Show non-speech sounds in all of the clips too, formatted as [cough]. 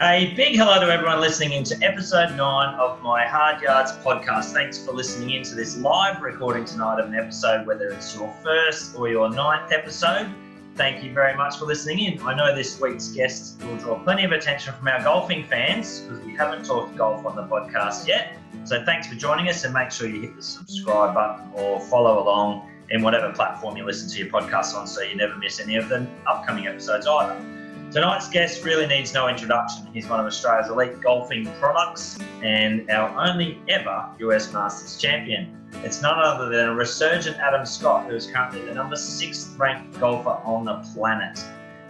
A big hello to everyone listening into episode nine of my Hard Yards podcast. Thanks for listening into this live recording tonight of an episode, whether it's your first or your ninth episode. Thank you very much for listening in. I know this week's guest will draw plenty of attention from our golfing fans because we haven't talked golf on the podcast yet. So thanks for joining us and make sure you hit the subscribe button or follow along in whatever platform you listen to your podcast on so you never miss any of the upcoming episodes either. Tonight's guest really needs no introduction. He's one of Australia's elite golfing products and our only ever US Masters champion. It's none other than a resurgent Adam Scott, who is currently the number six ranked golfer on the planet.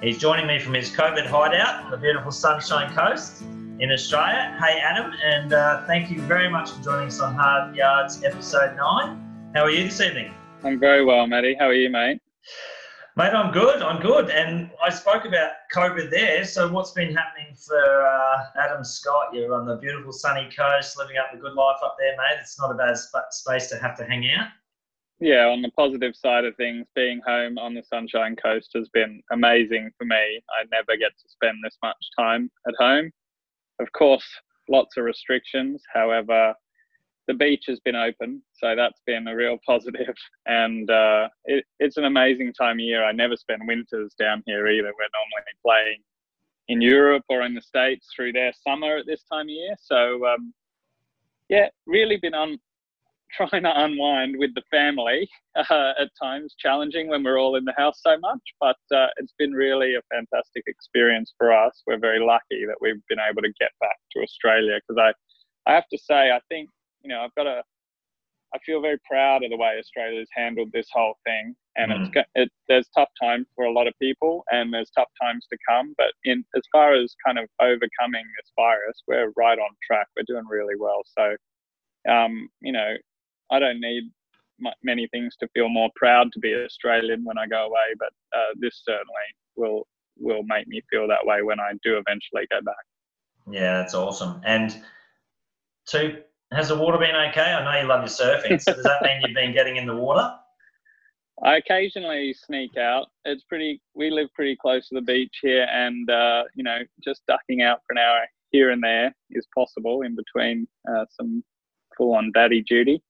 He's joining me from his COVID hideout on the beautiful Sunshine Coast in Australia. Hey, Adam, and uh, thank you very much for joining us on Hard Yards episode nine. How are you this evening? I'm very well, Matty. How are you, mate? Mate, I'm good. I'm good. And I spoke about COVID there. So, what's been happening for uh, Adam Scott? You're on the beautiful sunny coast, living up the good life up there, mate. It's not a bad sp- space to have to hang out. Yeah, on the positive side of things, being home on the Sunshine Coast has been amazing for me. I never get to spend this much time at home. Of course, lots of restrictions. However, the beach has been open, so that's been a real positive. [laughs] And uh, it, it's an amazing time of year. I never spend winters down here either. We're normally playing in Europe or in the States through their summer at this time of year. So, um, yeah, really been on [laughs] trying to unwind with the family [laughs] uh, at times, challenging when we're all in the house so much. But uh, it's been really a fantastic experience for us. We're very lucky that we've been able to get back to Australia because I, I have to say, I think you know, I've got a, I feel very proud of the way Australia's handled this whole thing. And mm. it's, it, there's tough times for a lot of people, and there's tough times to come. But in as far as kind of overcoming this virus, we're right on track. We're doing really well. So, um, you know, I don't need many things to feel more proud to be Australian when I go away, but uh, this certainly will will make me feel that way when I do eventually go back. Yeah, that's awesome. And two has the water been okay? I know you love your surfing. So does that mean you've been getting in the water? I occasionally sneak out. It's pretty. We live pretty close to the beach here, and uh, you know, just ducking out for an hour here and there is possible in between uh, some full-on daddy duty.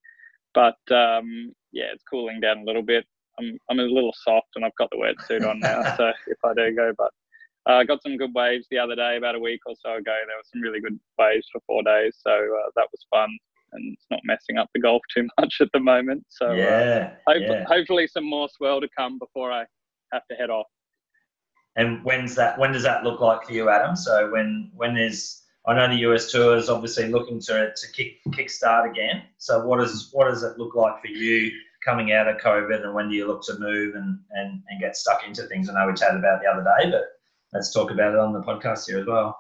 But um, yeah, it's cooling down a little bit. I'm I'm a little soft, and I've got the wetsuit on now. [laughs] so if I do go, but I uh, got some good waves the other day, about a week or so ago. There were some really good waves for four days, so uh, that was fun. And it's not messing up the golf too [laughs] much at the moment. So uh, yeah, uh, yeah. hopefully some more swell to come before I have to head off. And when's that? When does that look like for you, Adam? So when when is I know the US tour is obviously looking to to kick kick start again. So what does what does it look like for you coming out of COVID, and when do you look to move and and, and get stuck into things? I know we chatted about the other day, but let's talk about it on the podcast here as well.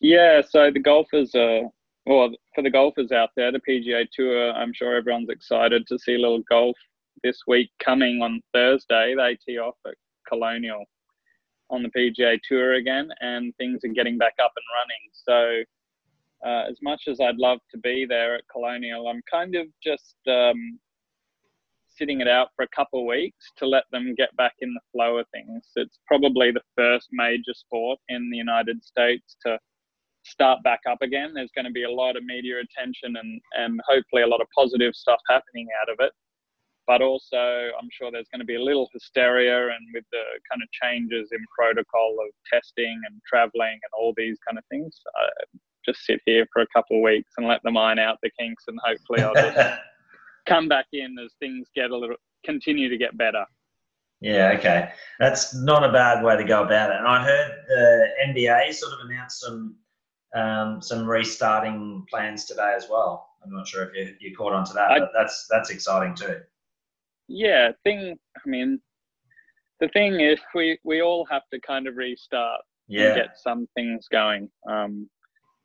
Yeah, so the golfers are, well, for the golfers out there, the PGA Tour, I'm sure everyone's excited to see a little golf this week coming on Thursday. They tee off at Colonial on the PGA Tour again, and things are getting back up and running. So, uh, as much as I'd love to be there at Colonial, I'm kind of just um, sitting it out for a couple of weeks to let them get back in the flow of things. It's probably the first major sport in the United States to start back up again. There's going to be a lot of media attention and, and hopefully a lot of positive stuff happening out of it. But also, I'm sure there's going to be a little hysteria and with the kind of changes in protocol of testing and traveling and all these kind of things. I just sit here for a couple of weeks and let them iron out the kinks and hopefully I'll [laughs] come back in as things get a little continue to get better. Yeah, okay, that's not a bad way to go about it. And I heard the NBA sort of announced some um, some restarting plans today as well. I'm not sure if you you caught on to that, I, but that's that's exciting too. Yeah, thing. I mean, the thing is, we we all have to kind of restart yeah. and get some things going. Um,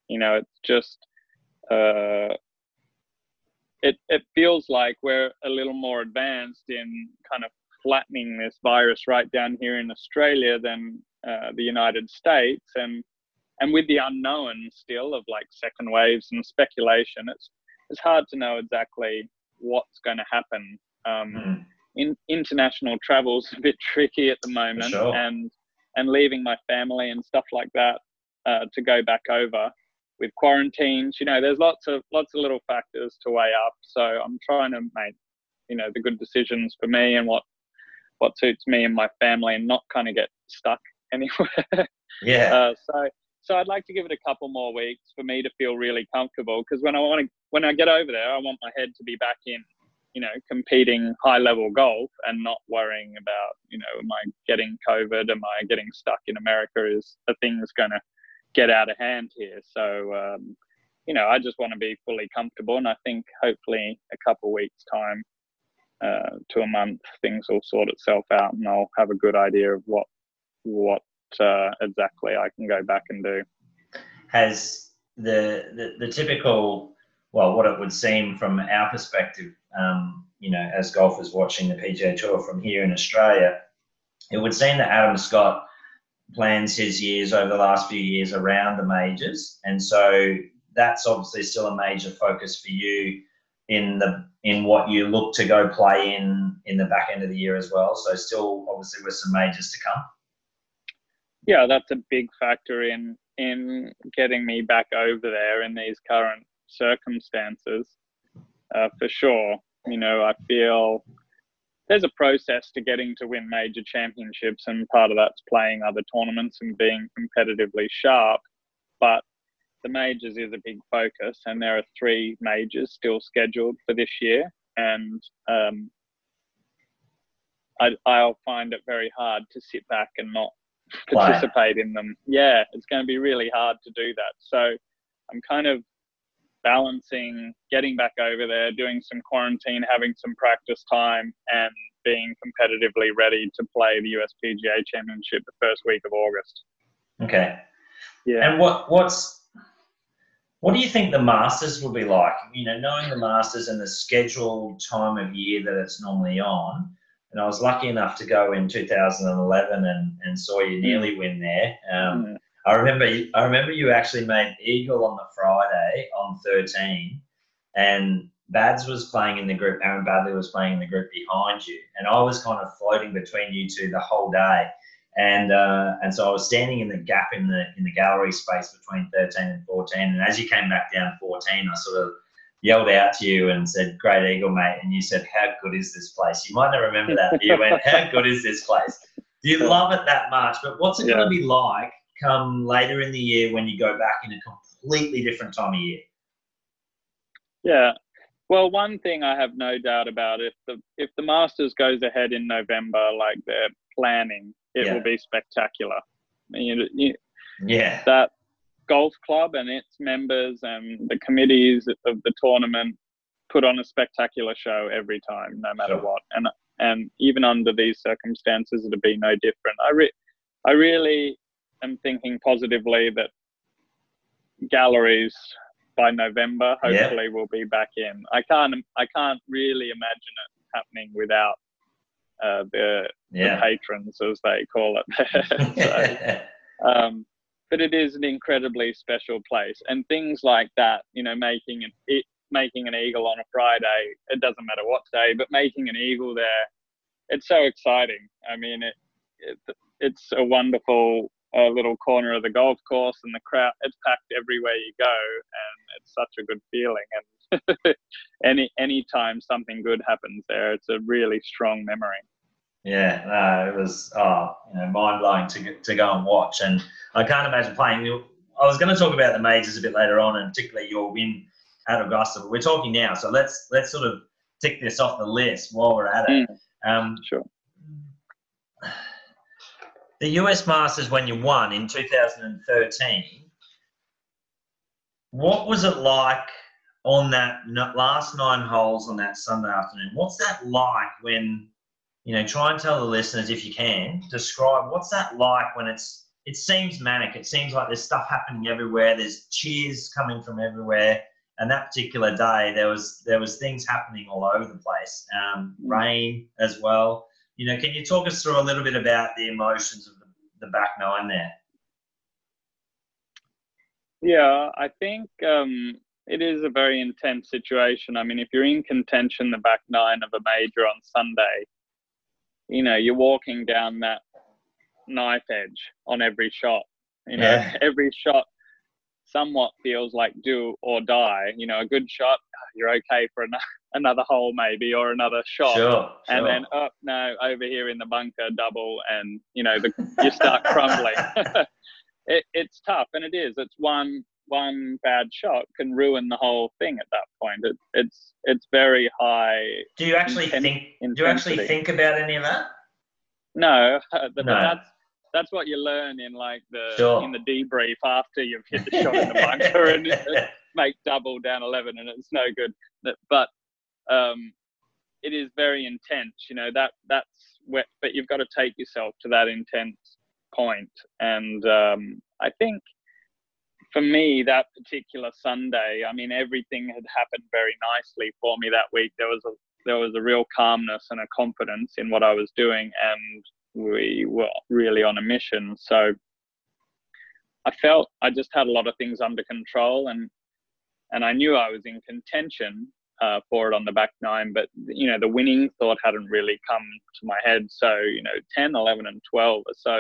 you know, it's just uh, it, it feels like we're a little more advanced in kind of flattening this virus right down here in Australia than uh, the United States, and and with the unknown still of like second waves and speculation, it's it's hard to know exactly what's going to happen. Um, mm. in, international travel's a bit tricky at the moment, sure. and and leaving my family and stuff like that uh, to go back over with quarantines. You know, there's lots of lots of little factors to weigh up. So I'm trying to make you know the good decisions for me and what what suits me and my family, and not kind of get stuck [laughs] anywhere. Yeah. Uh, so so I'd like to give it a couple more weeks for me to feel really comfortable because when I want to when I get over there, I want my head to be back in you know, competing high level golf and not worrying about, you know, am I getting COVID? Am I getting stuck in America? Is the things going to get out of hand here? So, um, you know, I just want to be fully comfortable. And I think hopefully a couple weeks' time uh, to a month, things will sort itself out and I'll have a good idea of what, what uh, exactly I can go back and do. Has the, the, the typical well, what it would seem from our perspective, um, you know, as golfers watching the PGA Tour from here in Australia, it would seem that Adam Scott plans his years over the last few years around the majors, and so that's obviously still a major focus for you in the in what you look to go play in in the back end of the year as well. So still, obviously, with some majors to come. Yeah, that's a big factor in in getting me back over there in these current circumstances, uh, for sure. You know, I feel there's a process to getting to win major championships, and part of that's playing other tournaments and being competitively sharp. But the majors is a big focus, and there are three majors still scheduled for this year, and um, I, I'll find it very hard to sit back and not participate in them. Yeah, it's going to be really hard to do that. So I'm kind of balancing getting back over there, doing some quarantine, having some practice time, and being competitively ready to play the USPGA Championship the first week of August. Okay. Yeah. And what what's what do you think the Masters will be like? You know, knowing the Masters and the scheduled time of year that it's normally on. And I was lucky enough to go in 2011 and, and saw you nearly win there. Um, mm. I remember I remember you actually made eagle on the Friday on 13, and Bads was playing in the group. Aaron Baddeley was playing in the group behind you, and I was kind of floating between you two the whole day. And uh, and so I was standing in the gap in the in the gallery space between 13 and 14. And as you came back down 14, I sort of yelled out to you and said, "Great eagle, mate!" And you said, "How good is this place?" You might not remember that, but you went, "How good is this place?" Do you [laughs] love it that much? But what's it yeah. going to be like come later in the year when you go back in a completely different time of year? Yeah. Well, one thing I have no doubt about if the if the Masters goes ahead in November like they're planning, it yeah. will be spectacular. You, you, yeah. That golf club and its members and the committees of the tournament put on a spectacular show every time, no matter sure. what. And and even under these circumstances, it'll be no different. I re- I really am thinking positively that galleries by November hopefully yeah. will be back in. I can't I can't really imagine it happening without uh, the, yeah. the, patrons as they call it. [laughs] so, [laughs] um, but it is an incredibly special place, and things like that, you know, making an it, making an eagle on a Friday, it doesn't matter what day, but making an eagle there, it's so exciting. I mean, it, it it's a wonderful a little corner of the golf course and the crowd it's packed everywhere you go and it's such a good feeling. And [laughs] any any time something good happens there it's a really strong memory. Yeah no, it was oh you know mind blowing to to go and watch. And I can't imagine playing I was going to talk about the majors a bit later on and particularly your win at Augusta but we're talking now so let's let's sort of tick this off the list while we're at it. Mm, um, sure the US Masters when you won in 2013, what was it like on that last nine holes on that Sunday afternoon? What's that like when, you know, try and tell the listeners if you can, describe what's that like when it's, it seems manic. It seems like there's stuff happening everywhere. There's cheers coming from everywhere. And that particular day, there was there was things happening all over the place. Um, rain as well you know, can you talk us through a little bit about the emotions of the, the back nine there? Yeah, I think um, it is a very intense situation. I mean, if you're in contention, the back nine of a major on Sunday, you know, you're walking down that knife edge on every shot. You know, Yeah. [laughs] every shot somewhat feels like do or die. You know, a good shot, you're okay for an- another hole maybe or another shot. Sure. And sure. then, oh no, over here in the bunker, double, and you know, the, you start [laughs] crumbling. [laughs] it, it's tough, and it is. It's one one bad shot can ruin the whole thing at that point. It, it's it's very high. do you actually inten- think? Do you actually think about any of that? No, [laughs] but No. that's that's what you learn in like the Sure. in the debrief after you've hit the shot in the bunker and make double down 11 and it's no good but um it is very intense you know that that's where, but you've got to take yourself to that intense point. and um i think for me that particular sunday i mean everything had happened very nicely for me that week there was a there was a real calmness and a confidence in what i was doing and we were really on a mission so i felt i just had a lot of things under control and and I knew I was in contention uh, for it on the back nine, but you know the winning thought hadn't really come to my head. So you know 10, 11, and 12 are so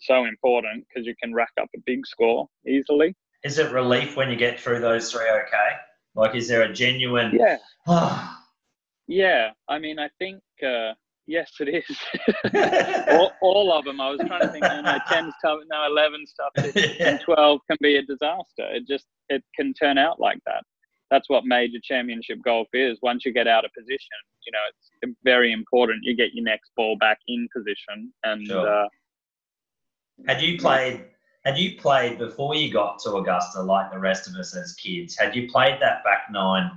so important because you can rack up a big score easily. Is it relief when you get through those three? Okay. Like, is there a genuine? Yeah, Ah. yeah. I mean, I think uh, yes, it is. [laughs] all, all of them. I was trying to think. No, no, 10's tough. No, 11's tough. [laughs] and 12 can be a disaster. It just it can turn out like that. That's what major championship golf is. Once you get out of position, you know it's very important. You get your next ball back in position, and Sure. uh, Had you played? Had you played before you got to Augusta, like the rest of us as kids? Had you played that back nine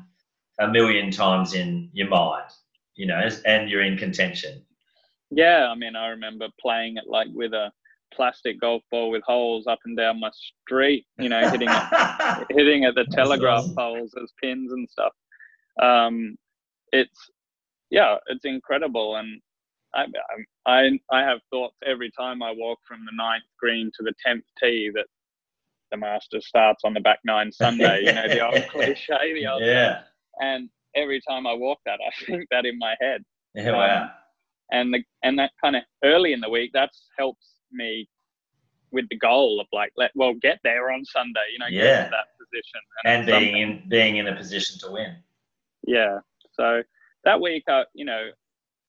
a million times in your mind? You know, and you're in contention. yeah, I mean, I remember playing it like with a plastic golf ball with holes up and down my street. You know, hitting it [laughs] hitting at the telegraph awesome. poles as pins and stuff. Um, it's yeah, it's incredible, and I, I I have thoughts every time I walk from the ninth green to the tenth tee that the Masters starts on the back nine Sunday. You know, the old [laughs] cliche, the old yeah. and every time I walk that, I think that in my head Yeah. Wow. and the and that kind of early in the week that's helps me with the goal of like let well get there on Sunday, you know, get Yeah. that position And it's being in being in a position to win. yeah. So that week, I, you know,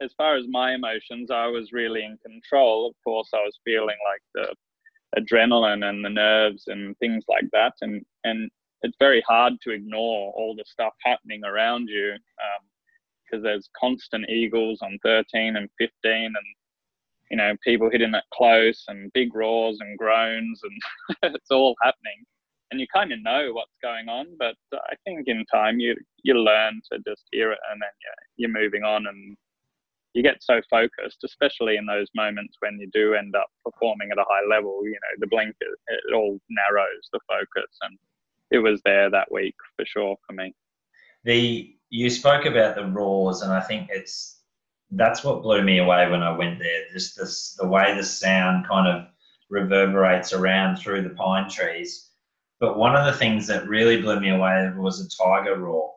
as far as my emotions, I was really in control. Of course, I was feeling like the adrenaline and the nerves and things like that, and and it's very hard to ignore all the stuff happening around you um, because there's constant eagles on 13 and 15 and you know people hitting that close and big roars and groans and [laughs] it's all happening. And you kind of know what's going on but i think in time you you learn to just hear it and then you're, you're moving on and you get so focused especially in those moments when you do end up performing at a high level you know the blink it, it all narrows the focus and it was there that week for sure for me. The you spoke about the roars, and I think it's that's what blew me away when I went there. Just this the way the sound kind of reverberates around through the pine trees. But one of the things that really blew me away was a tiger roar,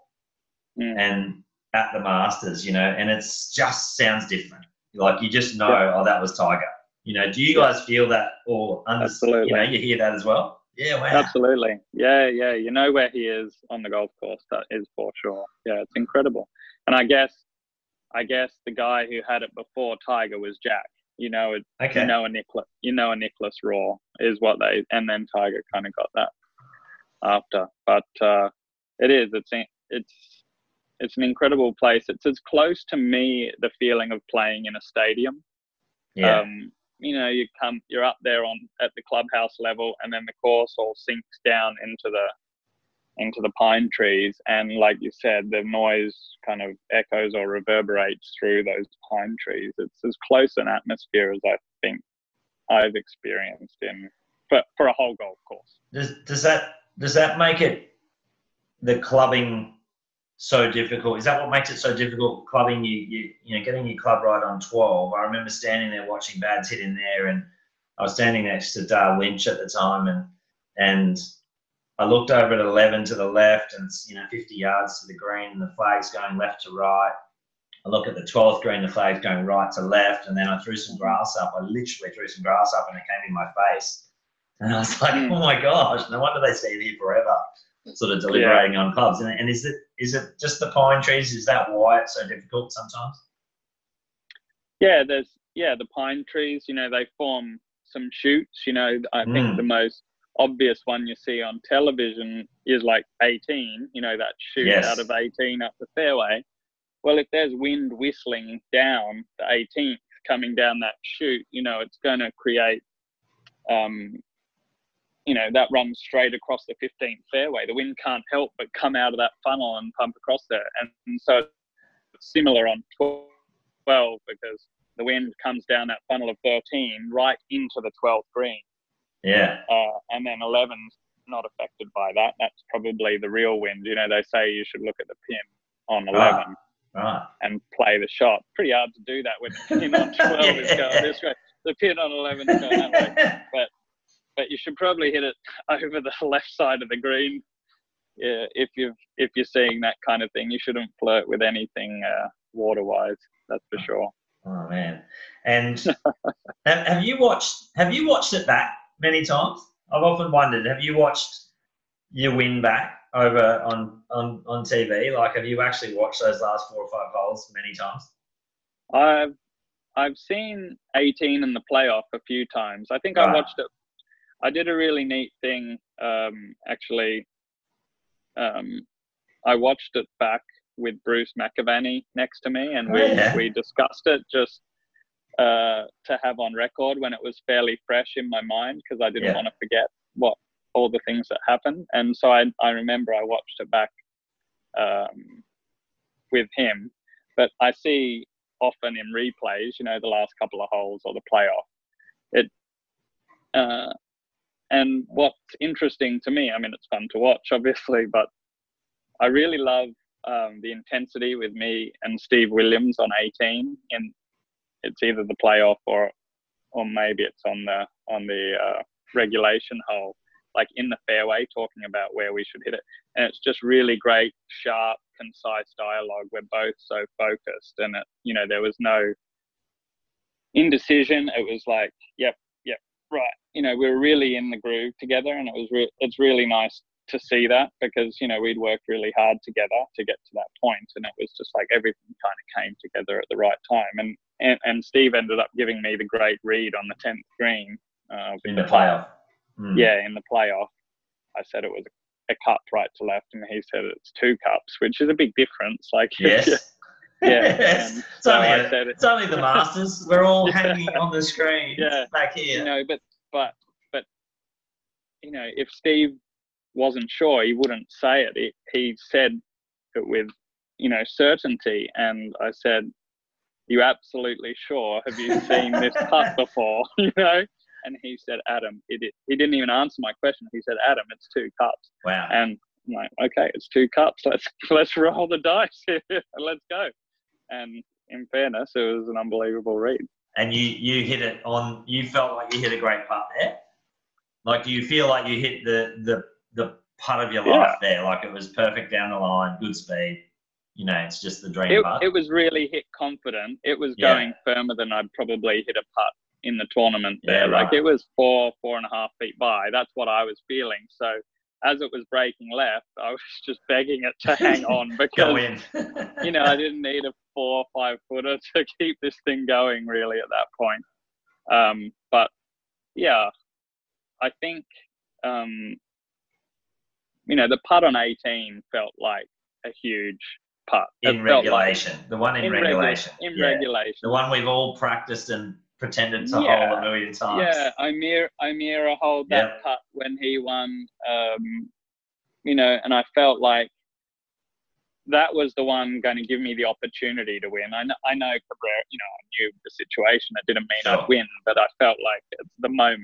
Mm. and at the Masters, you know, and it's just sounds different. Like you just know, Yeah. oh, that was Tiger. You know, do you guys feel that or under, Absolutely. you know, you hear that as well? Yeah, wow. Absolutely. Yeah, yeah. You know where he is on the golf course. That is for sure. Yeah, it's incredible. And I guess, I guess the guy who had it before Tiger was Jack. You know, it, Okay. you know a Nicklaus, you know a Nicklaus Roar is what they, and then Tiger kind of got that after. But uh, it is. It's it's it's an incredible place. It's as close to me the feeling of playing in a stadium yeah. um, you know, you come, you're up there on at the clubhouse level, and then the course all sinks down into the into the pine trees, and like you said, the noise kind of echoes or reverberates through those pine trees. It's as close an atmosphere as I think I've experienced in for, for a whole golf course. Does does that does that make it the clubbing so difficult? Is that what makes it so difficult? Clubbing you you you know getting your club right on twelve. I remember standing there watching Bads hit in there, and I was standing next to Dale Lynch at the time, and and I looked over at eleven to the left, and it's you know fifty yards to the green, and the flag's going left to right, I look at the 12th green, the flag's going right to left, and then I threw some grass up. I literally threw some grass up and it came in my face. And I was [laughs] like, Mm. oh my gosh, no wonder they stay here forever, sort of deliberating on clubs. And, and is it is it just the pine trees? Is that why it's so difficult sometimes? Yeah, there's yeah the pine trees. You know, they form some chutes. You know, I think Mm. the most obvious one you see on television is like 18. You know, that chute Yes. out of 18 up the fairway. Well, if there's wind whistling down the 18th coming down that chute, you know, it's going to create, um, you know, that runs straight across the 15th fairway. The wind can't help but come out of that funnel and pump across there. And, and so it's similar on 12 because the wind comes down that funnel of 13 right into the 12th green. Yeah. Uh, and then 11's not affected by that. That's probably the real wind. You know, they say you should look at the pin on 11 Right. and play the shot. Pretty hard to do that when the pin on [laughs] 12 is going this way. The pin on 11 is going that way. [laughs] But but you should probably hit it [laughs] over the left side of the green. Yeah, if you've if you're seeing that kind of thing, you shouldn't flirt with anything uh, water-wise. That's for sure. Oh man. And have, have you watched have you watched it back many times? I've often wondered, have you watched your win back over on, on, on TV? Like have you actually watched those last four or five holes many times? I've I've seen 18 in the playoff a few times. I think I watched it. I did a really neat thing um, actually. Um, I watched it back with Bruce McAvaney next to me, and we Oh, yeah. we discussed it just uh, to have on record when it was fairly fresh in my mind because I didn't Yeah. want to forget what all the things that happened. And so I I remember I watched it back um, with him, but I see often in replays, you know, the last couple of holes or the playoff. It uh, and what's interesting to me, I mean, it's fun to watch, [laughs] obviously, but I really love um, the intensity with me and Steve Williams on 18, and it's either the playoff or or maybe it's on the on the uh, regulation hole, like in the fairway, talking about where we should hit it, and it's just really great, sharp, concise dialogue. We're both so focused, and it, you know, there was no indecision. It was like, yep, yep, right. You know, we were really in the groove together, and it was re- it's really nice to see that because you know we'd worked really hard together to get to that point, and it was just like everything kind of came together at the right time. And and, and Steve ended up giving me the great read on the tenth green uh, In the playoff. Hmm. yeah, in the playoff, I said it was a cup right to left, and he said it's two cups, which is a big difference. Like, [laughs] Yes. yeah, [laughs] Yes. It's so only, said it- it's only the Masters. We're all [laughs] Yeah. hanging on the screen Yeah. back you here. know, but but but you know, if Steve wasn't sure, he wouldn't say it. He, he said it with you know certainty, and I said, "You absolutely sure? Have you seen this [laughs] putt before?" [laughs] you know. And he said, "Adam, it, it." He didn't even answer my question. He said, "Adam, it's two cups." wow. And I'm like, okay, it's two cups. Let's [laughs] let's roll the dice here let's go. And in fairness, it was an unbelievable read. and you you hit it on you felt like you hit a great putt there like do you feel like you hit the the the putt of your Yeah. life there like it was perfect down the line good speed you know it's just the dream It, putt it was really hit confident. It was Yeah. going firmer than I'd probably hit a putt in the tournament Yeah, there. Like it was four, four and a half feet by. That's what I was feeling. So as it was breaking left, I was [laughs] just begging it to hang [laughs] on because in [laughs] you know, I didn't need a four or five footer to keep this thing going really at that point. Um, but yeah, I think, um, you know, the putt on 18 felt like a huge putt. In felt like- regulation the one in, in regu- regulation in yeah. regulation. the one we've all practiced and pretended to Yeah. hold a million times Yeah, Amir Amira hold that Yep. putt when he won. Um, you know, and I felt like that was the one going to give me the opportunity to win. I know, I know Cabrera. You know, I knew the situation. It didn't mean Sure. I'd win, but I felt like it's the moment.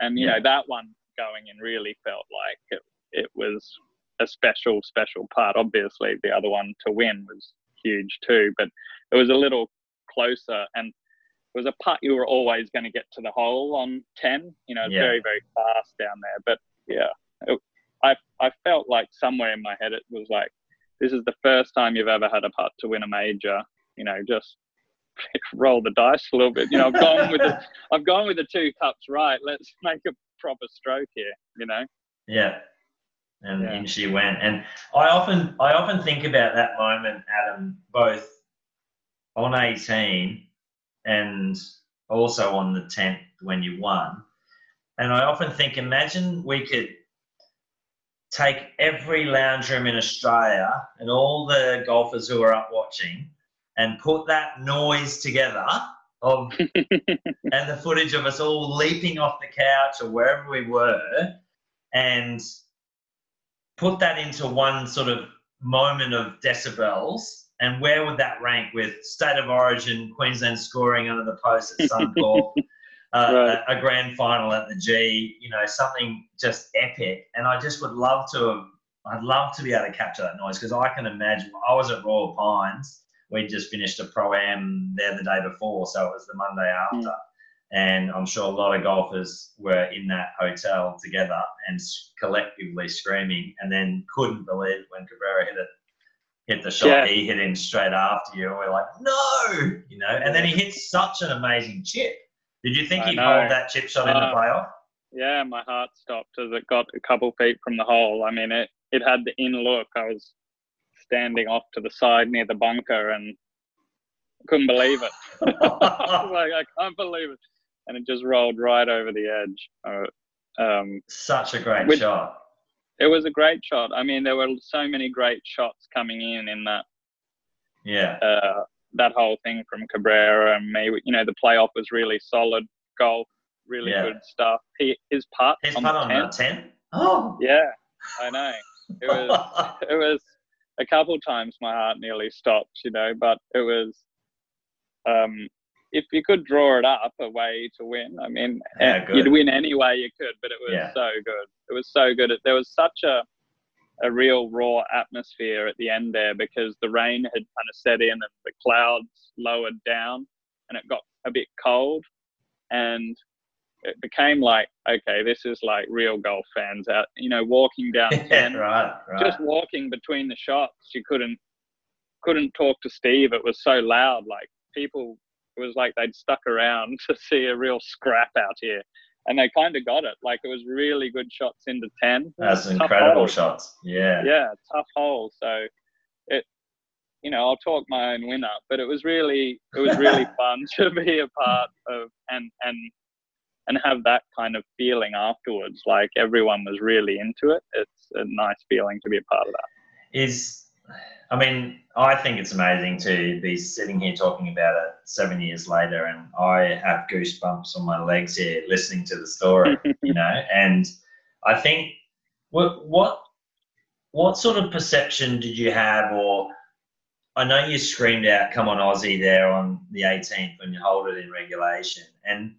And you Yeah. know, that one going in really felt like it. It was a special, special part. Obviously, the other one to win was huge too, but it was a little closer and it was a putt you were always going to get to the hole on 10 you know Yeah. very very fast down there but yeah it, i i felt like somewhere in my head it was like this is the first time you've ever had a putt to win a major you know, just [laughs] roll the dice a little bit. You know, I've gone with the [laughs] I've gone with the two cups right. Let's make a proper stroke here. You know. Yeah. And Yeah. in she went. And I often I often think about that moment, Adam, both on 18 and also on the 10th when you won. And I often think, imagine we could take every lounge room in Australia and all the golfers who are up watching and put that noise together of [laughs] and the footage of us all leaping off the couch or wherever we were and put that into one sort of moment of decibels and where would that rank with state of origin queensland scoring under the post at suncorp [laughs] uh, Right. a, a grand final at the g you know something just epic. And i just would love to have i'd love to be able to capture that noise because i can imagine i was at royal pines we'd just finished a pro am there the day before so it was the monday after and I'm sure a lot of golfers were in that hotel together and collectively screaming, and then couldn't believe when Cabrera hit it, hit the shot. Yeah. He hit him straight after you, and we're like, no, you know. And then he hit such an amazing chip. Did you think I know. hold that chip shot in the Uh, playoff? Yeah, my heart stopped as it got a couple feet from the hole. I mean, it it had the in look. I was standing off to the side near the bunker and couldn't believe it. I was [laughs] [laughs] like, I can't believe it, and it just rolled right over the edge. Uh, um, Such a great Which- shot. it was a great shot. I mean, there were so many great shots coming in in that Yeah. uh, that whole thing from Cabrera and me. You know, the playoff was really solid golf, really Yeah. good stuff. He, his putt His on putt the on 10th, 10? Oh. Yeah, I know. It was [laughs] it was a couple times my heart nearly stopped, you know, but it was um if you could draw it up a way to win, I mean, Yeah, eh, you'd win any way you could, but it was Yeah. so good. It was so good. There was such a a real raw atmosphere at the end there because the rain had kind of set in and the clouds lowered down and it got a bit cold and it became like okay this is like real golf fans out you know walking down [laughs] 10 right, right. just walking between the shots you couldn't couldn't talk to steve it was so loud like people it was like they'd stuck around [laughs] to see a real scrap out here. And they kind of got it. Like it was really good shots into 10 That's incredible hole. shots. Yeah. yeah tough hole. So it you know i'll talk my own win up but it was really it was really [laughs] fun [laughs] to be a part of and and and have that kind of feeling afterwards. Like everyone was really into it. It's a nice feeling to be a part of that. Is I mean, I think it's amazing to be sitting here talking about it seven years later, and I have goosebumps on my legs here listening to the story, you [laughs] know. And I think what what what sort of perception did you have, or I know you screamed out "Come on, Aussie!" there on the 18th when you hold it in regulation, and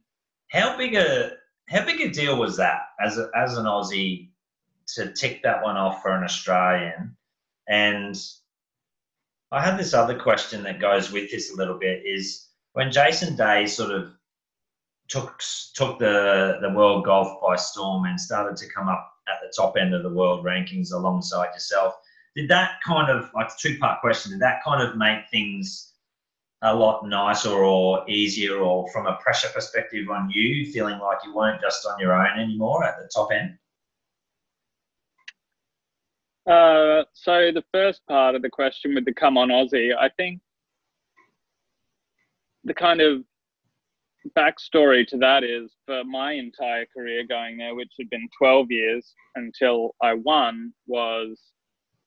how big a how big a deal was that as a, as an Aussie to tick that one off for an Australian? And I had this other question that goes with this a little bit is when Jason Day sort of took took the the world golf by storm and started to come up at the top end of the world rankings alongside yourself. Did that kind of like two part question? Did that kind of make things a lot nicer or easier, or from a pressure perspective on you, feeling like you weren't just on your own anymore at the top end? Uh, so the first part of the question with the come on Aussie, I think the kind of backstory to that is for my entire career going there, which had been 12 years until I won, was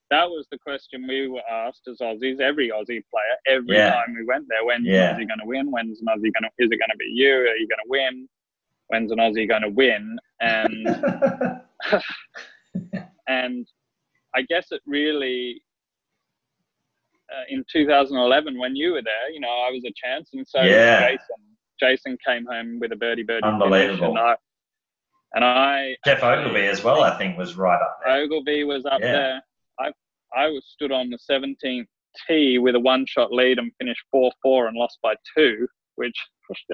that was the question we were asked as Aussies, every Aussie player, every Yeah. time we went there. When's Yeah. an Aussie going to win? When's an Aussie going to? Is it going to be you? Are you going to win? When's an Aussie going to win? And [laughs] [laughs] and I guess it really uh, in 2011 when you were there, you know, I was a chance, and so Yeah. Jason. Jason came home with a birdie birdie Unbelievable. and I and I Geoff Ogilvy as well, I think, was right up there. Ogilvy was up Yeah. there. I I was stood on the 17th tee with a one shot lead and finished four four and lost by two, which [laughs]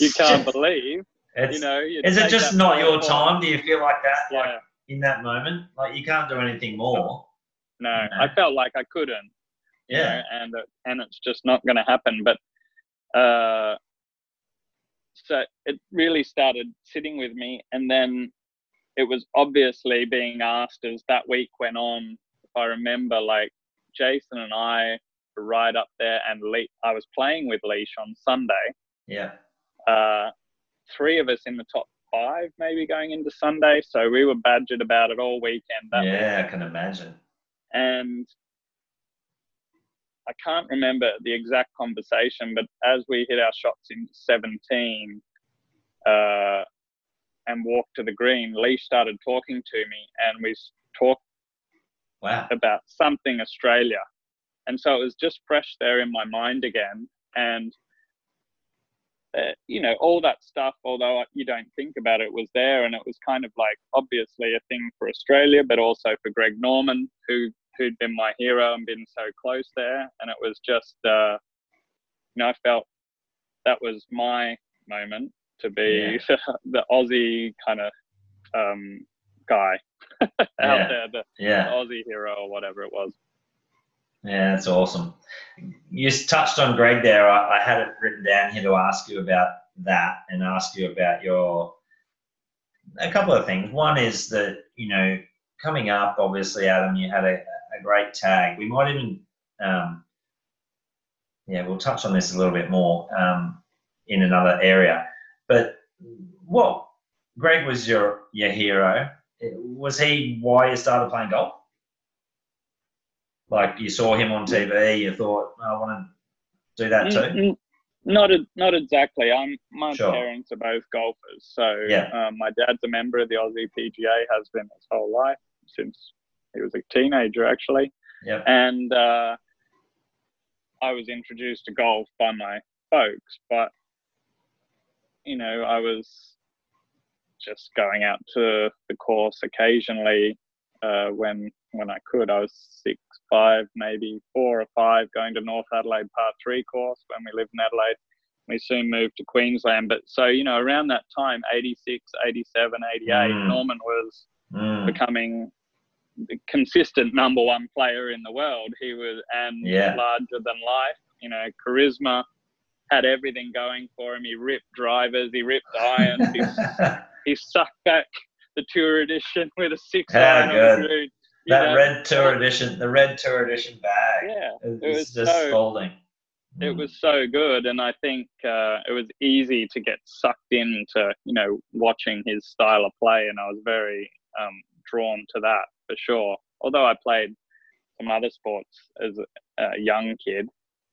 you can't believe. It's, You know, is it just not your four. time? Do you feel like that? Yeah. Like in that moment, like you can't do anything more. No, No. I felt like I couldn't. you Yeah. know, and and it's just not going to happen. But uh, so it really started sitting with me, and then it was obviously being asked as that week went on. If I remember, like Jason and I were right up there, and Le- I was playing with Leish on Sunday. Yeah. Uh, three of us in the top five, maybe going into Sunday. So we were badgered about it all weekend. Yeah, I can imagine. and I can't remember the exact conversation, but as we hit our shots in 17 uh, and walked to the green, Lee started talking to me, and we talked Wow. about something Australia, and so it was just fresh there in my mind again, and. Uh, you know all that stuff although you don't think about it was there and it was kind of like obviously a thing for australia but also for greg norman who who'd been my hero and been so close there. And it was just, uh, you know, I felt that was my moment to be [laughs] the Aussie kind of um, guy [laughs] out Yeah. there, the, the Aussie hero or whatever it was. Yeah, that's awesome. You touched on Greg there. I, I had it written down here to ask you about that and ask you about your a couple of things. One is that you know coming up, obviously, Adam, you had a, a great tag. We might even, um, yeah, we'll touch on this a little bit more um, in another area. But what Greg was your your hero. Was he why you started playing golf? Like you saw him on TV, you thought, "Oh, I want to do that too. Mm, mm, Not a, not exactly. I'm my Sure. parents are both golfers, so Yeah. um, my dad's a member of the Aussie PGA, has been his whole life since he was a teenager, actually. Yep. And uh, I was introduced to golf by my folks, but you know, I was just going out to the course occasionally uh, when when I could. I was six, five, maybe four or five, going to North Adelaide Par Three course when we lived in Adelaide. We soon moved to Queensland, but so you know, around that time, 86, 87, 88, Mm. Norman was Mm, becoming the consistent number one player in the world. He was and Yeah. larger than life. You know, charisma had everything going for him. He ripped drivers, he ripped irons, he, [laughs] he sucked back the tour edition with a six How iron good. The green. You that know, red tour edition, the red tour edition bag. Yeah, It's it was just so- folding. it Mm. was so good, and I think uh, it was easy to get sucked into you know watching his style of play, and I was very um, drawn to that for sure. Although I played some other sports as a, a young kid,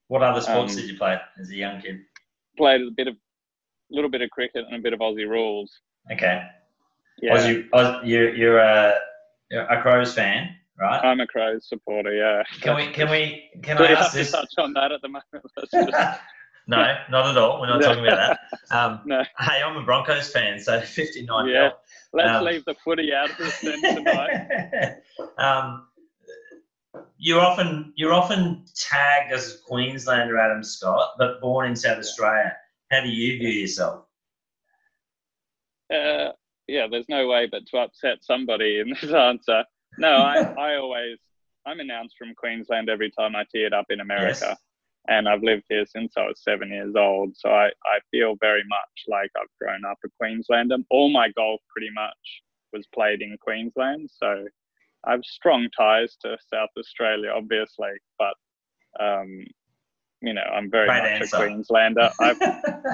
What other sports um, did you play as a young kid? played a bit of, a little bit of cricket and a bit of Aussie rules. Okay. Yeah, Aussie, Aus, you, you're a you're a Crows fan, right? I'm a Crows supporter. Yeah. Can we can we can Do I ask this? touch on that at the moment? [laughs] [laughs] No, not at all. We're not talking about that. [laughs] Um, no. hey, I'm a Broncos fan, so 59 Yeah. Let's Um, leave the footy out of this then tonight. um, you're often you're often tagged as a Queenslander, Adam Scott, but born in South Australia. How do you view yourself? Uh, yeah, there's no way but to upset somebody in this [laughs] answer. No, I, [laughs] I always I'm announced from Queensland every time I tee it up in America. Yes. And I've lived here since I was seven years old. So I, I feel very much like I've grown up a Queenslander. All my golf pretty much was played in Queensland. So I have strong ties to South Australia, obviously. But, um, you know, I'm very Great much answer. a Queenslander. [laughs] I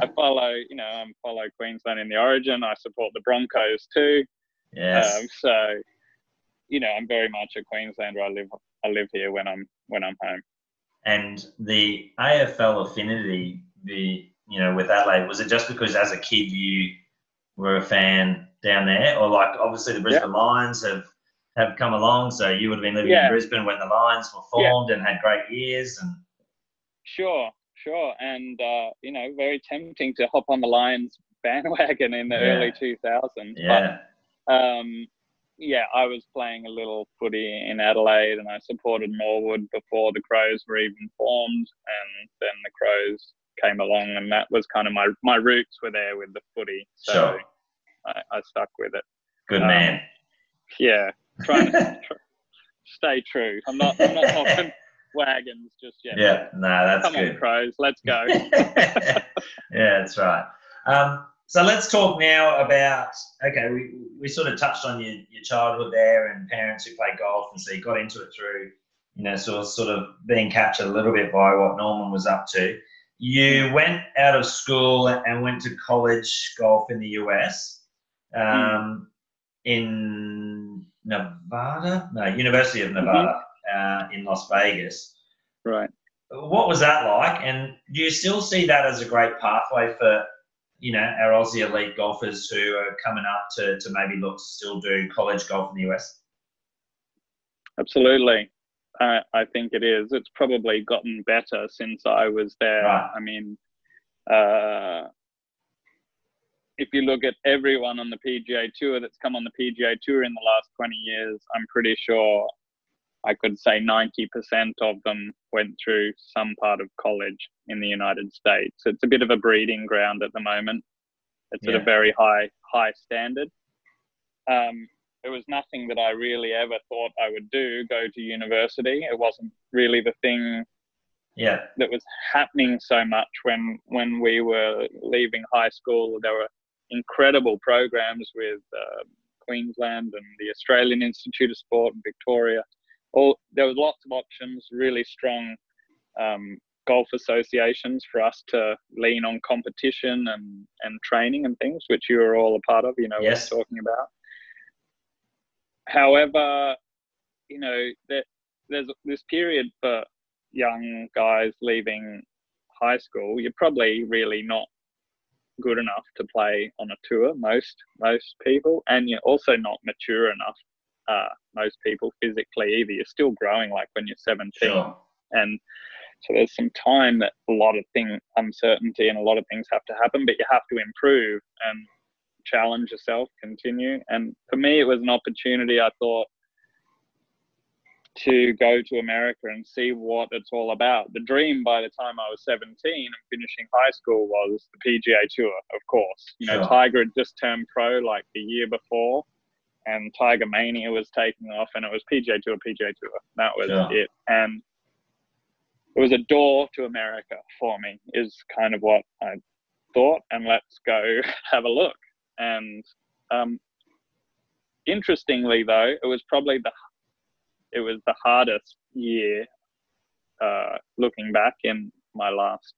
I follow, you know, I follow Queensland in the Origin. I support the Broncos too. yes. Um, so, you know, I'm very much a Queenslander. I live, I live here when I'm when I'm home. and the AFL affinity, the you know, with Adelaide, was it just because as a kid you were a fan down there, or like obviously the Brisbane Lions have have come along, so you would have been living Yeah. in Brisbane when the Lions were Yeah. formed and had great years, and Sure, sure, and uh, you know, very tempting to hop on the Lions [laughs] bandwagon in the Yeah. early 2000s. yeah, But um, yeah, I was playing a little footy in Adelaide, and I supported Norwood before the Crows were even formed, and then the Crows came along, and that was kind of my my roots were there with the footy. So sure, I, I stuck with it. good um, man. Yeah, trying to [laughs] tr- stay true. I'm not. I'm not hopping, [laughs] wagons just yet. Yeah, no, that's Come good. on, crows, let's go. [laughs] yeah, that's right. Um, so let's talk now about okay, we, we sort of touched on your, your childhood there and parents who play golf, and so you got into it through, you know, sort of, sort of being captured a little bit by what Norman was up to. You went out of school and went to college golf in the US, um, in Nevada, no, University of Nevada uh, in Las Vegas right. what was that like? And do you still see that as a great pathway for, you know, our Aussie elite golfers who are coming up to, to maybe look to still do college golf in the US? Absolutely. I I think it is. It's probably gotten better since I was there. Right. I mean, uh, if you look at everyone on the PGA Tour that's come on the PGA Tour in the last 20 years, I'm pretty sure I could say 90% of them went through some part of college in the United States. It's a bit of a breeding ground at the moment. It's at a very high high standard. Um, it was nothing that I really ever thought I would do, go to university. It wasn't really the thing Yeah, that was happening so much when when we were leaving high school. There were incredible programs with uh, Queensland and the Australian Institute of Sport in Victoria. All there was lots of options, really strong um, golf associations for us to lean on competition and and training and things, which you were all a part of. You know Yes. what I'm talking about. However, you know that there's this period for young guys leaving high school, you're probably really not good enough to play on a tour. Most most people, and you're also not mature enough. Uh, most people physically either. You're still growing, like when you're 17, sure. and so there's some time that a lot of thing uncertainty and a lot of things have to happen, but you have to improve and challenge yourself, continue. And for me, it was an opportunity. I thought to go to America and see what it's all about. The dream by the time I was 17 and finishing high school was the PGA Tour, of course. You know, Sure. Tiger had just turned pro like the year before, and Tiger Mania was taking off, and it was PGA Tour, PGA Tour. That was Sure. it. And it was a door to America for me, is kind of what I thought, and let's go [laughs] have a look. And um, interestingly, though, it was probably the it was the hardest year uh, looking back in my last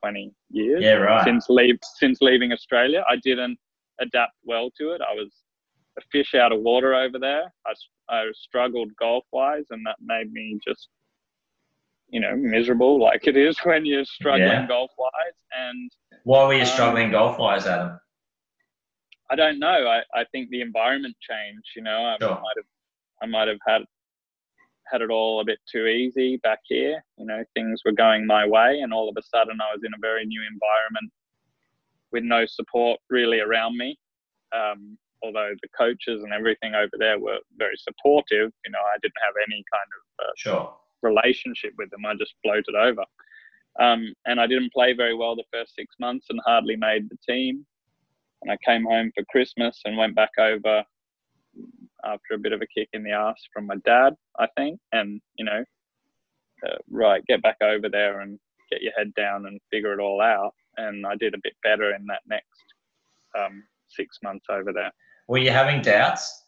20 years Yeah, right. since leave since leaving Australia. I didn't adapt well to it. I was a fish out of water over there. I, I struggled golf wise, and that made me just you know miserable, [laughs] like it is when you're struggling Yeah. golf wise. And Why were you Um, struggling golf wise, Adam? I don't know. I, I think the environment changed. You know, I Sure. might have I might have had had it all a bit too easy back here. You know, things were going my way, and all of a sudden I was in a very new environment with no support really around me. Um, although the coaches and everything over there were very supportive, you know, I didn't have any kind of uh, Sure. relationship with them. I just floated over. Um, and I didn't play very well the first six months and hardly made the team. And I came home for Christmas and went back over after a bit of a kick in the ass from my dad, I think. And, you know, uh, right, get back over there and get your head down and figure it all out. And I did a bit better in that next um, six months over there. Were you having doubts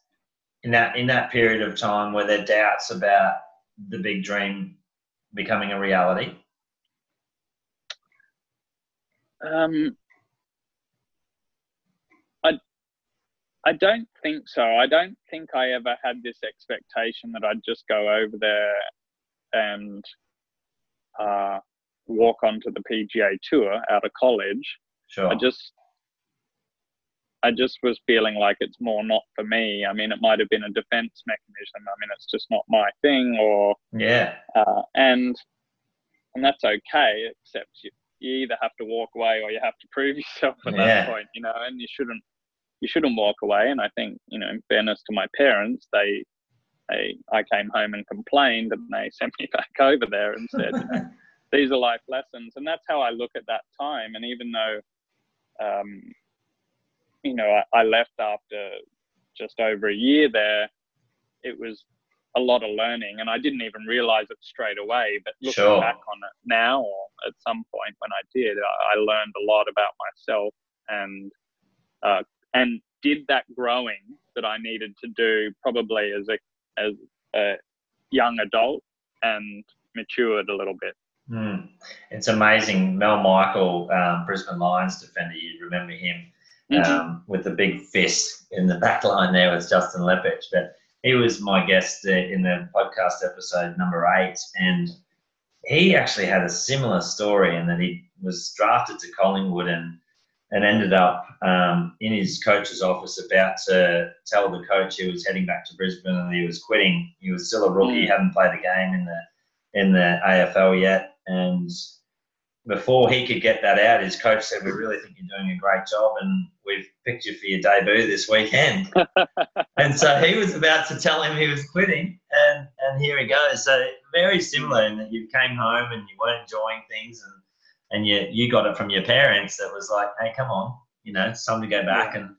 in that in that period of time? Were there doubts about the big dream becoming a reality? Um, I, I don't think so. I don't think I ever had this expectation that I'd just go over there and uh, walk onto the PGA Tour out of college. Sure. I just, I just was feeling like it's more not for me. I mean, it might have been a defense mechanism. I mean, it's just not my thing, or yeah. uh, and and that's okay. Except you, you either have to walk away or you have to prove yourself at Yeah. that point, you know. And you shouldn't you shouldn't walk away. And I think you know, in fairness to my parents, they they I came home and complained, and they [laughs] sent me back over there and said, you know, [laughs] these are life lessons, and that's how I look at that time. And even though, um, you know, I, I left after just over a year there, it was a lot of learning, and I didn't even realize it straight away. But looking Sure. back on it now, or at some point when I did, I, I learned a lot about myself and uh, and did that growing that I needed to do probably as a as a young adult and matured a little bit. Hmm. It's amazing. Mal Michael, um, Brisbane Lions defender, you remember him um, with the big fist in the back line there with Justin Leppitsch. But he was my guest in the podcast episode number eight, and he actually had a similar story in that he was drafted to Collingwood and and ended up um, in his coach's office about to tell the coach he was heading back to Brisbane and he was quitting. He was still a rookie, Mm. hadn't played a game in the in the AFL yet, and before he could get that out, his coach said, "We really think you're doing a great job, and we've picked you for your debut this weekend." [laughs] and so he was about to tell him he was quitting, and and here he goes. So very similar in that you came home and you weren't enjoying things, and and you you got it from your parents that was like, "Hey, come on, you know, it's time to go back and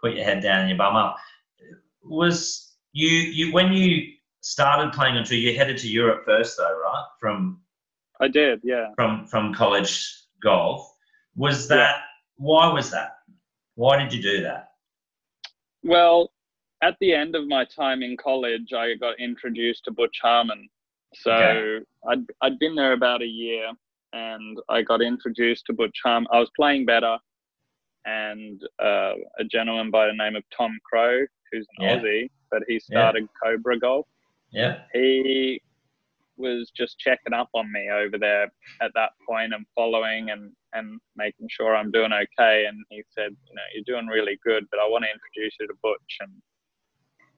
put your head down and your bum up." Was you you when you started playing on tour, you headed to Europe first, though, right? From I did, yeah. from from college golf. Was that why was that? Why did you do that? Well, at the end of my time in college, I got introduced to Butch Harmon. So Okay. I'd, I'd been there about a year and I got introduced to Butch Harmon. I was playing better, and uh, a gentleman by the name of Tom Crow, who's an Yeah. Aussie, but he started Cobra Golf. Yeah. He was just checking up on me over there at that point and following and, and making sure I'm doing okay. And he said, you know, you're doing really good, but I want to introduce you to Butch and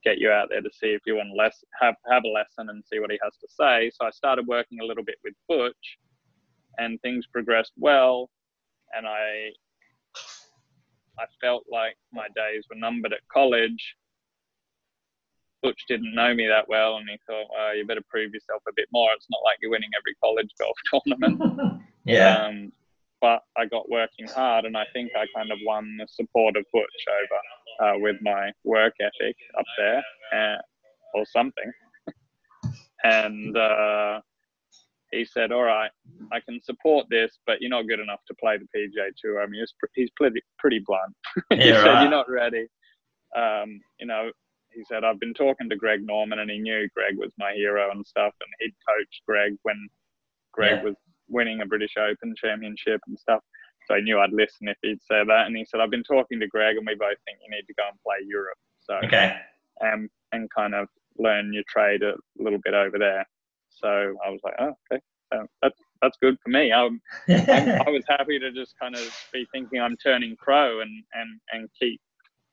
get you out there to see if you want to less, have, have a lesson and see what he has to say. So I started working a little bit with Butch and things progressed well. And I, I felt like my days were numbered at college. Butch didn't know me that well, and he thought, well, you better prove yourself a bit more. It's not like you're winning every college golf [laughs] tournament. [laughs] yeah. Um, but I got working hard, and I think I kind of won the support of Butch over uh, with my work ethic up there, uh, or something. [laughs] and uh, he said, "All right, I can support this, but you're not good enough to play the PGA Tour." I mean, he's, pr- he's pretty pretty blunt. he Yeah, said, right. "You're not ready." Um, you know, he said, "I've been talking to Greg Norman, and he knew Greg was my hero and stuff, and he'd coached Greg when Greg Yeah. was winning a British Open championship and stuff." So I knew I'd listen if he'd say that. And he said, "I've been talking to Greg, and we both think you need to go and play Europe." So Okay. um, and kind of learn your trade a little bit over there. So I was like, oh, okay, so that's that's good for me. I'm, [laughs] I'm, I was happy to just kind of be thinking I'm turning pro and and and keep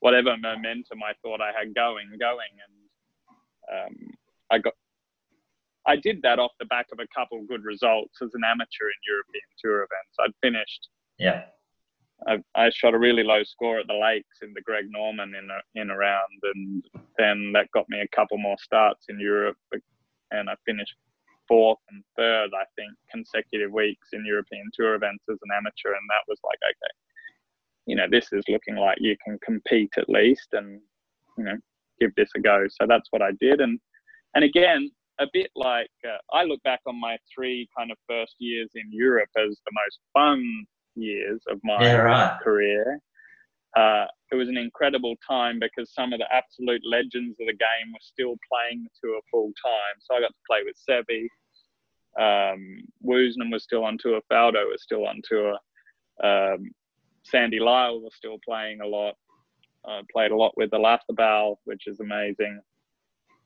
whatever momentum I thought I had going going. And um, I got I did that off the back of a couple good results as an amateur in European Tour events. I'd finished yeah. I, I shot a really low score at the Lakes in the Greg Norman in a, in a round, and then that got me a couple more starts in Europe, and I finished fourth and third, I think, consecutive weeks in European Tour events as an amateur, and that was like, okay, you know, this is looking like you can compete at least, and you know, give this a go. So that's what I did, and and again, a bit like uh, I look back on my three kind of first years in Europe as the most fun years of my Yeah, right. career. Uh, it was an incredible time because some of the absolute legends of the game were still playing the tour full time. So I got to play with Seve. Um, Woosnam was still on tour. Faldo was still on tour. Um, Sandy Lyle was still playing a lot. I played a lot with Olazábal, which is amazing.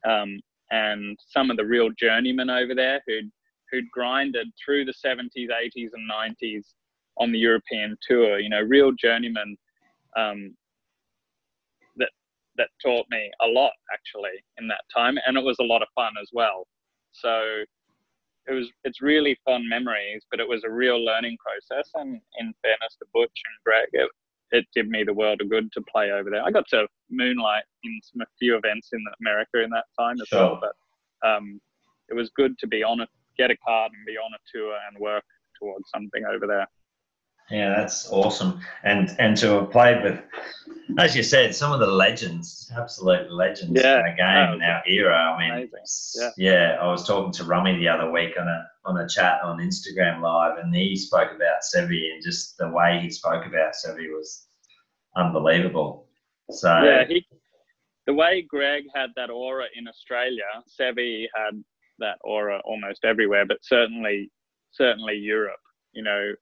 Um, and some of the real journeymen over there who'd, who'd grinded through the 70s, 80s, and 90s on the European tour. You know, real journeymen um, that that taught me a lot actually in that time, and it was a lot of fun as well. So it was it's really fun memories, but it was a real learning process. And in fairness to Butch and Greg, it, it did me the world of good to play over there. I got to moonlight in some, a few events in America in that time as Sure. well, but um, it was good to be on a get a card and be on a tour and work towards something over there. Yeah, that's awesome. And and to have played with, as you said, some of the legends, absolute legends Yeah, in the game in our era. I mean. Yeah. yeah, I was talking to Rummy the other week on a on a chat on Instagram Live, and he spoke about Seve, and just the way he spoke about Seve was unbelievable. So Yeah, he, the way Greg had that aura in Australia, Seve had that aura almost everywhere, but certainly, certainly Europe. You know,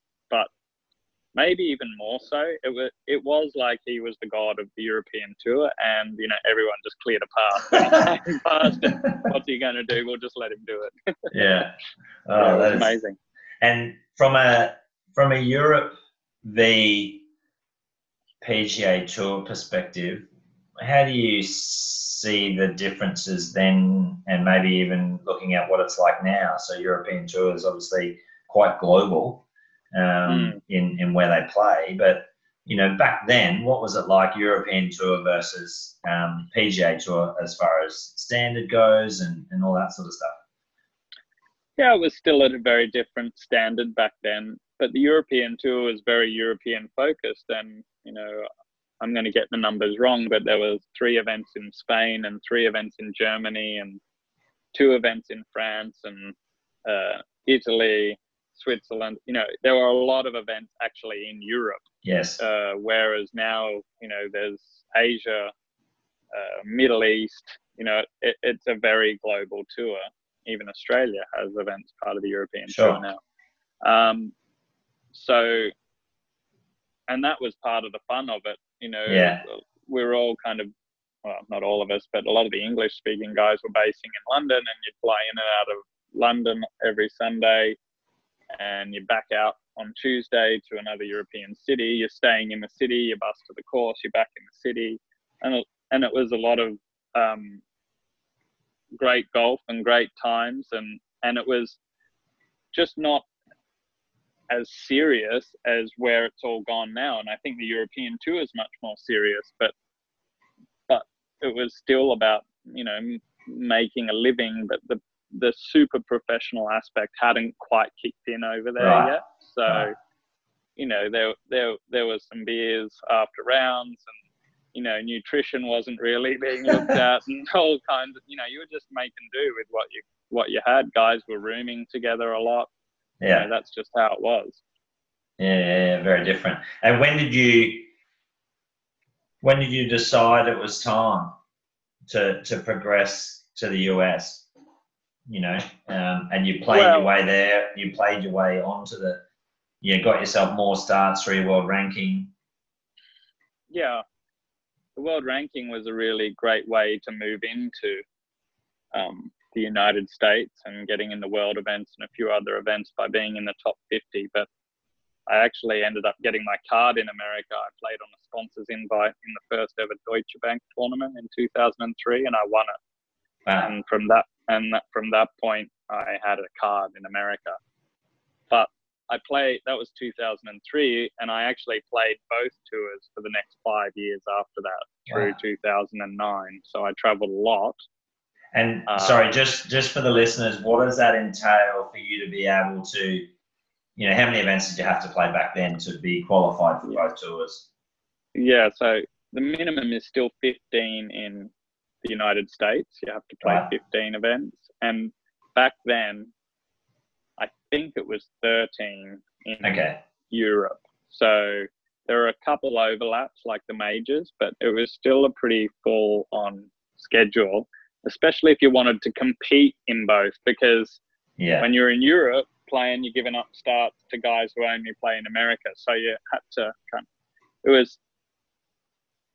maybe even more so. It was it was like he was the god of the European tour, and you know everyone just cleared a path. When he came past, and what's he going to do? We'll just let him do it. yeah, Yeah, [laughs] oh, it was that is- amazing. And from a from a Europe v PGA Tour perspective, how do you see the differences then, and maybe even looking at what it's like now? So European Tour is obviously quite global um, in in where they play, but you know back then, what was it like European Tour versus um, PGA Tour as far as standard goes and and all that sort of stuff? Yeah, it was still at a very different standard back then, but the European tour was very European focused. And you know, I'm going to get the numbers wrong, but there was three events in Spain and three events in Germany and two events in France and uh, Italy, Switzerland. You know, there were a lot of events actually in Europe. Yes. Uh, whereas now, you know, there's Asia, uh, Middle East. You know, it, it's a very global tour. Even Australia has events part of the European Sure. tour now. Um, so, and that was part of the fun of it. You know, Yeah. We're all kind of, well, not all of us, but a lot of the English-speaking guys were basing in London, and you'd fly in and out of London every Sunday, and you're back out on Tuesday to another European city. You're staying in the city, you bus to the course, you're back in the city, and it, and it was a lot of um, great golf and great times, and and it was just not as serious as where it's all gone now. And I think the European tour is much more serious, but but it was still about you know making a living, but the the super professional aspect hadn't quite kicked in over there Right. yet. So Right. you know there there there was some beers after rounds and you know nutrition wasn't really being looked [laughs] at and all kinds of you know you were just making do with what you what you had guys were rooming together a lot You Yeah. know, that's just how it was Yeah, yeah, yeah, very different. And when did you when did you decide it was time to to progress to the US? You know, um, and you played your way there. You played your way onto the. You got yourself more starts through your world ranking. yeah the world ranking was a really great way to move into um, the united states and getting in the world events and a few other events by being in the top 50 but i actually ended up getting my card in america i played on a sponsors invite in the first ever deutsche bank tournament in 2003 and i won it Wow. and from that and that, from that point i had a card in america but i played that was 2003 and i actually played both tours for the next five years after that through Wow. 2009 so i traveled a lot And Uh, sorry, just just for the listeners, what does that entail for you to be able to, you know, how many events did you have to play back then to be qualified for both tours? yeah so the minimum is still 15 in the united states you have to play Right. 15 events and back then i think it was 13 in Okay. Europe. So there are a couple overlaps like the majors, but it was still a pretty full on schedule, especially if you wanted to compete in both because Yeah. when you're in Europe playing, you're giving up starts to guys who only play in America. So you had to kind it was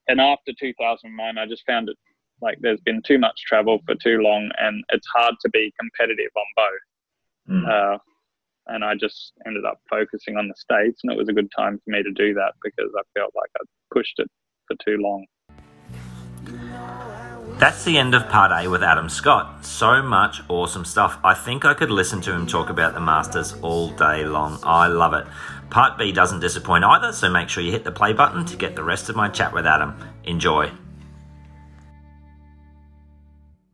and after 2009 I just found it like there's been too much travel for too long and it's hard to be competitive on both Mm. uh, and I just ended up focusing on the states, and it was a good time for me to do that because I felt like I'd pushed it for too long. That's the end of part A with Adam Scott. So much awesome stuff. I think I could listen to him talk about the Masters all day long. I love it. Part B doesn't disappoint either, so make sure you hit the play button to get the rest of my chat with Adam. Enjoy.